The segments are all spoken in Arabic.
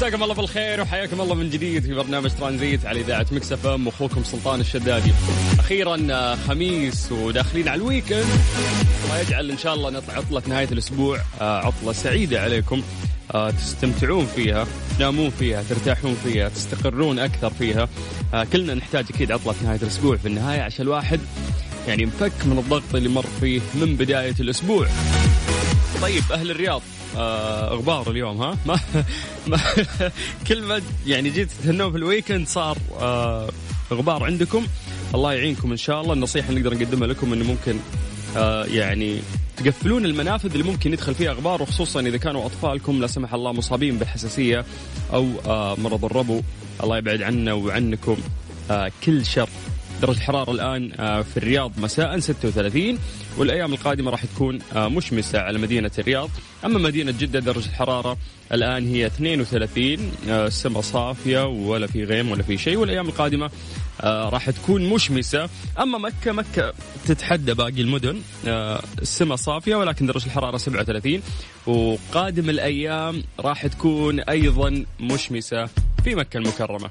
مساكم الله بالخير وحياكم الله من جديد في برنامج ترانزيت على إذاعة مكس إف إم. أخوكم سلطان الشدادي. أخيرا آه، خميس وداخلين على ال weekend. الله يجعل إن شاء الله نطلع عطلة نهاية الأسبوع. آه، عطلة سعيدة عليكم. آه، تستمتعون فيها تنامون فيها ترتاحون فيها تستقرون أكثر فيها. كلنا نحتاج أكيد عطلة نهاية الأسبوع في النهاية عشان الواحد يعني مفك من الضغط اللي مر فيه من بداية الأسبوع. طيب أهل الرياض. آه غبار اليوم ها؟ ما, ما كل ما يعني جيت تهنون في الويكند صار آه غبار عندكم. الله يعينكم إن شاء الله. النصيحة اللي نقدر نقدمها لكم إنه ممكن آه يعني تقفلون المنافذ اللي ممكن يدخل فيها غبار وخصوصا إذا كانوا أطفالكم لا سمح الله مصابين بالحساسيه أو آه مرض الربو. الله يبعد عنا وعنكم آه كل شر. درجة الحرارة الآن آه، في الرياض مساء 36 والأيام القادمة راح تكون آه، مشمسة على مدينة الرياض. أما مدينة جدة درجة الحرارة الآن هي 32 آه، السماء صافية ولا في غيم ولا في شيء والأيام القادمة آه، راح تكون مشمسة. أما مكة مكة تتحدى باقي المدن آه، السماء صافية ولكن درجة الحرارة 37 وقادم الأيام راح تكون أيضا مشمسة في مكة المكرمة.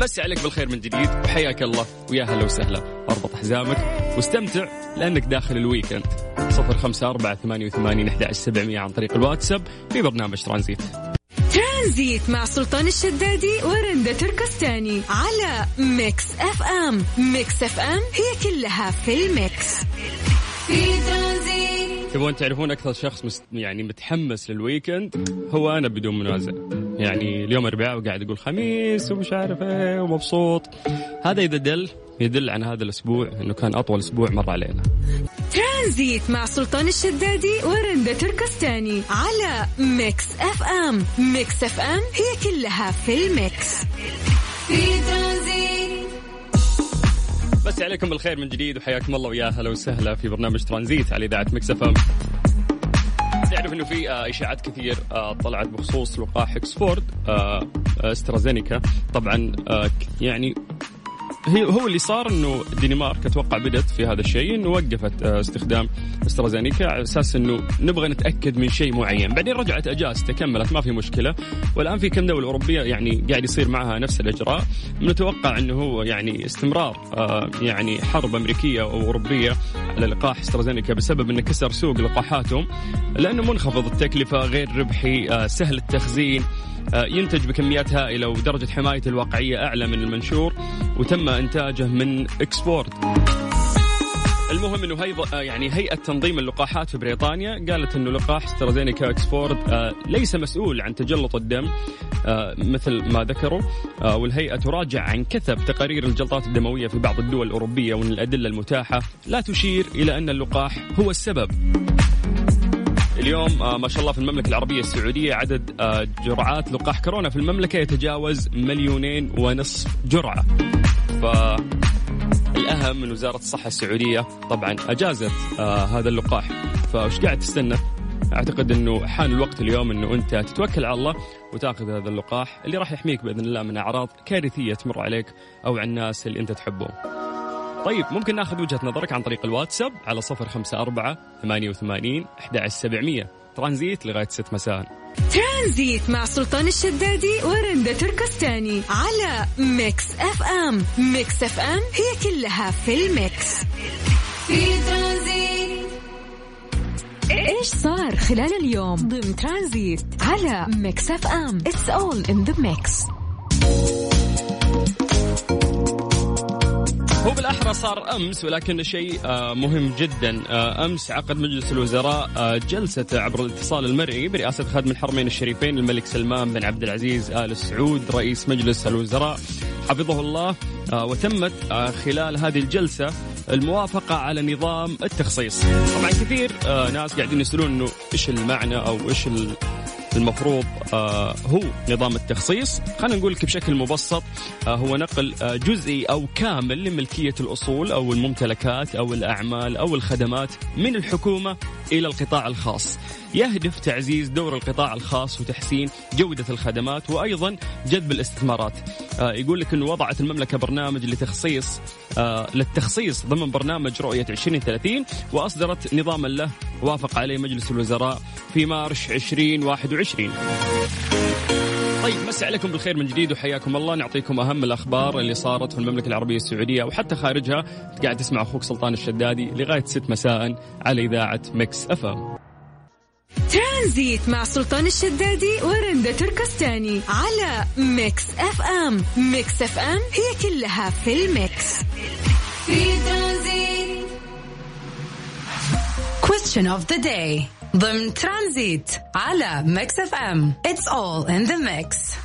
مسي عليك بالخير من جديد. وحياك الله ويا هلا وسهلا. أربط حزامك واستمتع لأنك داخل ال weekend. صفر خمسة أربعة ثمانية وثمانين أحد سبعمية عن طريق الواتساب في برنامج ترانزيت. ترانزيت مع سلطان الشدادي ورندا تركستاني على ميكس أف أم. ميكس أف أم هي كلها في ال mix. في ترانزيت تبغون تعرفون أكثر شخص مست يعني متحمس لل weekend هو أنا بدون منازع. يعني اليوم أربعاء وقاعد أقول خميس ومش عارف إيه ومبسوط. هذا إذا دل يدل عن هذا الأسبوع إنه كان أطول أسبوع مر علينا. ترانزيت مع سلطان الشدادي ورندا تركستاني على ميكس أف أم. ميكس أف أم هي كلها في ال mix. في ترانزيت مسي عليكم بالخير من جديد وحياكم الله ويا هلا وسهلا في برنامج ترانزيت على إذاعة مكس أف أم. تعرف إنه في آه، إشاعات كثير آه، طلعت بخصوص لقاح إكسفورد آه، استرازينيكا. طبعا يعني هي هو اللي صار إنه الدنمارك أتوقع بدأت في هذا الشيء إنه وقفت آه، استخدام استرازينيكا على أساس إنه نبغى نتأكد من شيء معين، بعدين رجعت اجازته كملت ما في مشكلة، والآن في كم دولة أوروبية يعني قاعد يصير معها نفس الإجراء، نتوقع إنه هو يعني استمرار آه، يعني حرب أمريكية أو أوروبية على لقاح استرازينيكا بسبب إنه كسر سوق لقاحاتهم. لأنه منخفض التكلفة غير ربحي آه، سهل التخزين. ينتج بكميات هائله ودرجه حمايته الواقعية أعلى من المنشور وتم إنتاجه من إكسفورد. المهم إنه هي يعني هيئة تنظيم اللقاحات في بريطانيا قالت إنه لقاح استرازينيكا إكسفورد آه، ليس مسؤول عن تجلط الدم آه، مثل ما ذكروا آه، والهيئة تراجع عن كثب تقارير الجلطات الدموية في بعض الدول الأوروبية وان الأدلة المتاحة لا تشير إلى أن اللقاح هو السبب. اليوم آه، ما شاء الله في المملكة العربية السعودية عدد آه، جرعات لقاح كورونا. في المملكة يتجاوز مليونين ونصف جرعة. ف الأهم من وزارة الصحة السعودية طبعا أجازت آه هذا اللقاح. فوش قاعد تستنى؟ أعتقد أنه حان الوقت اليوم أنه أنت تتوكل على الله وتأخذ هذا اللقاح اللي راح يحميك بإذن الله من أعراض كارثية تمر عليك أو على الناس اللي أنت تحبهم. طيب ممكن ناخذ وجهة نظرك عن طريق الواتساب على صفر خمسة أربعة ثمانية وثمانين أحد سبعمية. ترانزيت لغاية ست مساء. ترانزيت مع سلطان الشدادي ورندا تركستاني على ميكس أف أم. ميكس أف أم هي كلها في ال mix. في ترانزيت. إيش صار خلال اليوم؟ ضمن ترانزيت على ميكس أف أم. It's all in the mix هو بالأحرى صار أمس ولكن شيء آه، مهم جدا آه، أمس عقد مجلس الوزراء آه، جلسة عبر الاتصال المرئي برئاسة خادم الحرمين الشريفين الملك سلمان بن عبد العزيز آل سعود رئيس مجلس الوزراء. حفظه الله وتمت خلال هذه الجلسة الموافقة على نظام التخصيص. طبعا كثير ناس قاعدين يسألون أنه إيش المعنى إيش ال- المفروض آه، هو نظام التخصيص. خلينا نقول لك بشكل مبسط آه، هو نقل آه، جزئي أو كامل لملكية الأصول أو الممتلكات أو الأعمال أو الخدمات من الحكومة إلى القطاع الخاص. يهدف تعزيز دور القطاع الخاص وتحسين جودة الخدمات وأيضا جذب الاستثمارات. آه، يقول لك أنه وضعت المملكة برنامج لتخصيص آه، للتخصيص ضمن برنامج رؤية 2030 وأصدرت نظاما له وافق عليه مجلس الوزراء في March 2021 طيب مسي عليكم بالخير من جديد وحياكم الله. نعطيكم أهم الأخبار اللي صارت في المملكة العربية السعودية وحتى خارجها. قاعد تسمع أخوك سلطان الشدادي لغاية 6 مساء على إذاعة مكس أف أم. ترانزيت مع سلطان الشدادي ورندا تركستاني على ميكس أف أم. ميكس أف أم هي كلها في ال mix. في ترانزيت. Question of the day. ضمن ترانزيت على ميكس اف ام. It's all in the mix.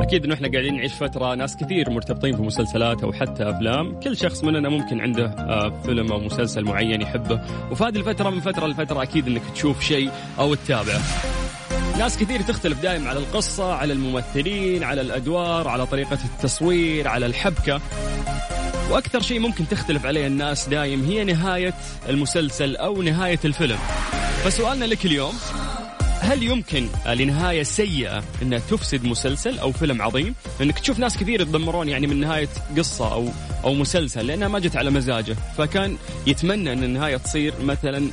أكيد إنه إحنا قاعدين نعيش فترة ناس كثير مرتبطين في مسلسلات أو حتى أفلام. كل شخص مننا ممكن عنده آه، فيلم أو مسلسل معين يحبه. وفي هذه الفترة من فترة لفترة أكيد إنك تشوف شيء أو تتابعه. ناس كثير تختلف دائما على القصة على الممثلين على الأدوار على طريقة التصوير على الحبكة. وأكثر شيء ممكن تختلف عليه الناس دايم هي نهاية المسلسل أو نهاية الفيلم. فسؤالنا لك اليوم هل يمكن لنهاية سيئة أنها تفسد مسلسل أو فيلم عظيم؟ لأنك تشوف ناس كثير يتذمرون يعني من نهاية قصة أو أو مسلسل لأنها ما جت على مزاجه، فكان يتمنى أن النهاية تصير مثلا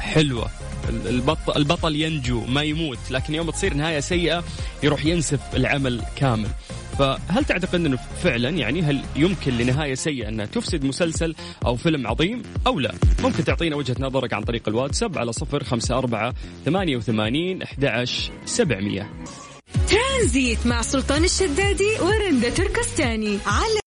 حلوة. البطل, البطل ينجو ما يموت لكن يوم تصير نهاية سيئة يروح ينسف العمل كامل. فهل تعتقد أنه فعلا يعني هل يمكن لنهاية سيئة أنها تفسد مسلسل أو فيلم عظيم أو لا؟ ممكن تعطينا وجهة نظرك عن طريق الواتساب على صفر خمسة أربعة ثمانية وثمانين أحد سبعمية ترانزيت مع سلطان الشدادي ورندا تركستاني على